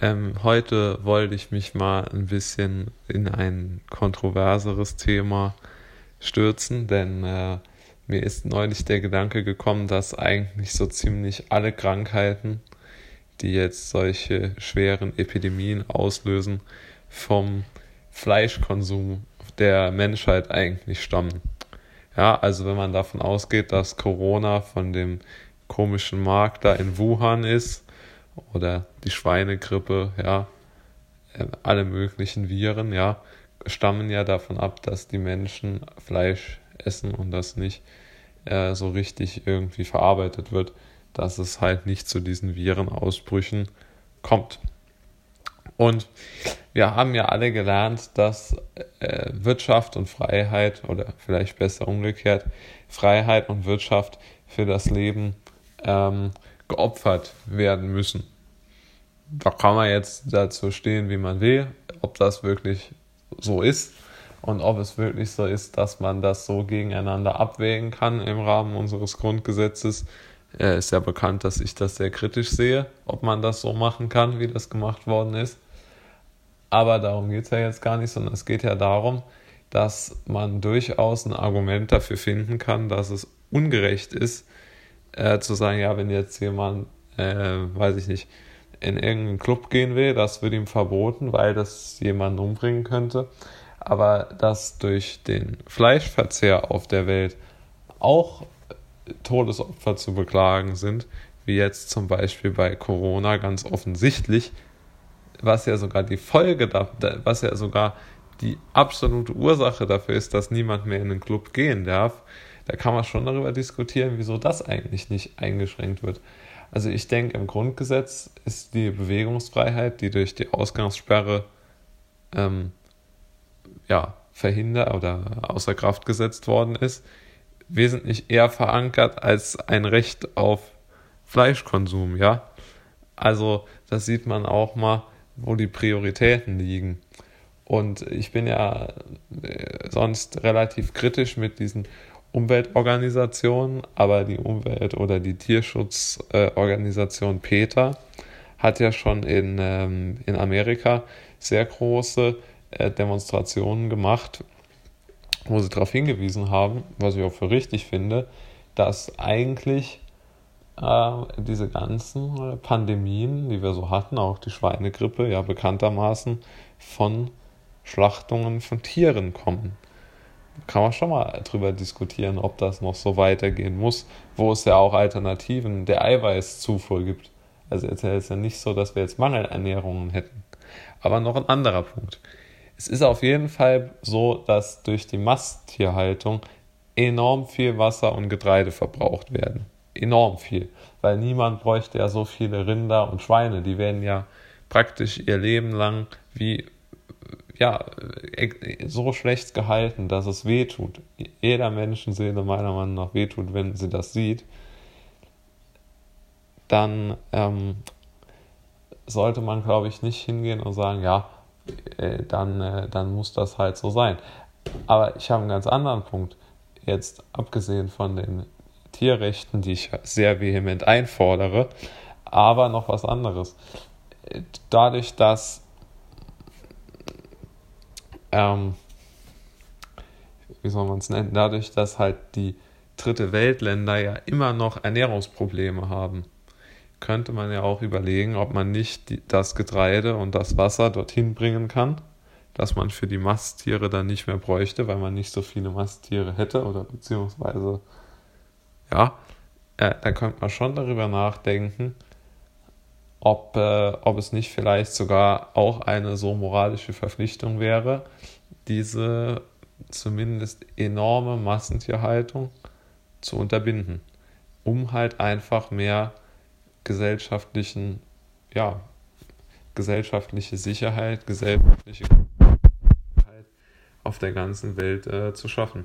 Ähm, heute wollte ich mich mal ein bisschen in ein kontroverseres Thema stürzen, denn äh, mir ist neulich der Gedanke gekommen, dass eigentlich so ziemlich alle Krankheiten, die jetzt solche schweren Epidemien auslösen, vom Fleischkonsum der Menschheit eigentlich stammen. Ja, also wenn man davon ausgeht, dass Corona von dem komischen Markt da in Wuhan ist oder die Schweinegrippe, ja, äh, alle möglichen Viren, ja, stammen ja davon ab, dass die Menschen Fleisch essen und das nicht äh, so richtig irgendwie verarbeitet wird, dass es halt nicht zu diesen Virenausbrüchen kommt. Und wir haben ja alle gelernt, dass äh, Wirtschaft und Freiheit oder vielleicht besser umgekehrt, Freiheit und Wirtschaft für das Leben ähm, geopfert werden müssen. Da kann man jetzt dazu stehen, wie man will, ob das wirklich so ist und ob es wirklich so ist, dass man das so gegeneinander abwägen kann im Rahmen unseres Grundgesetzes. Äh, ist ja bekannt, dass ich das sehr kritisch sehe, ob man das so machen kann, wie das gemacht worden ist. Aber darum geht es ja jetzt gar nicht, sondern es geht ja darum, dass man durchaus ein Argument dafür finden kann, dass es ungerecht ist, äh, zu sagen, ja, wenn jetzt jemand, äh, weiß ich nicht, in irgendeinen Club gehen will, das wird ihm verboten, weil das jemanden umbringen könnte. Aber dass durch den Fleischverzehr auf der Welt auch Todesopfer zu beklagen sind, wie jetzt zum Beispiel bei Corona ganz offensichtlich, was ja sogar die Folge, da, was ja sogar die absolute Ursache dafür ist, dass niemand mehr in den Club gehen darf, da kann man schon darüber diskutieren, wieso das eigentlich nicht eingeschränkt wird. Also ich denke, im Grundgesetz ist die Bewegungsfreiheit, die durch die Ausgangssperre ähm, ja, verhindert oder außer Kraft gesetzt worden ist, wesentlich eher verankert als ein Recht auf Fleischkonsum, ja. Also das sieht man auch mal, wo die Prioritäten liegen. Und ich bin ja äh, sonst relativ kritisch mit diesen Umweltorganisationen, aber die Umwelt- oder die Tierschutzorganisation PETA hat ja schon in, ähm, in Amerika sehr große äh, Demonstrationen gemacht, wo sie darauf hingewiesen haben, was ich auch für richtig finde, dass eigentlich äh, diese ganzen Pandemien, die wir so hatten, auch die Schweinegrippe, ja bekanntermaßen von Schlachtungen von Tieren kommen kann man schon mal drüber diskutieren, ob das noch so weitergehen muss, wo es ja auch Alternativen der Eiweißzufuhr gibt. Also es ist ja nicht so, dass wir jetzt Mangelernährungen hätten. Aber noch ein anderer Punkt. Es ist auf jeden Fall so, dass durch die Masttierhaltung enorm viel Wasser und Getreide verbraucht werden. Enorm viel. Weil niemand bräuchte ja so viele Rinder und Schweine. Die werden ja praktisch ihr Leben lang wie ja, so schlecht gehalten, dass es wehtut. Jeder Menschenseele meiner Meinung nach wehtut, wenn sie das sieht. Dann ähm, sollte man, glaube ich, nicht hingehen und sagen, ja, äh, dann, äh, dann muss das halt so sein. Aber ich habe einen ganz anderen Punkt. Jetzt abgesehen von den Tierrechten, die ich sehr vehement einfordere, aber noch was anderes. Dadurch, dass ähm, wie soll man es nennen, dadurch, dass halt die dritte Weltländer ja immer noch Ernährungsprobleme haben, könnte man ja auch überlegen, ob man nicht die, das Getreide und das Wasser dorthin bringen kann, dass man für die Masttiere dann nicht mehr bräuchte, weil man nicht so viele Masttiere hätte oder beziehungsweise, ja, äh, da könnte man schon darüber nachdenken, ob, äh, ob es nicht vielleicht sogar auch eine so moralische Verpflichtung wäre, diese zumindest enorme Massentierhaltung zu unterbinden, um halt einfach mehr gesellschaftlichen, ja, gesellschaftliche Sicherheit, gesellschaftliche auf der ganzen Welt äh, zu schaffen.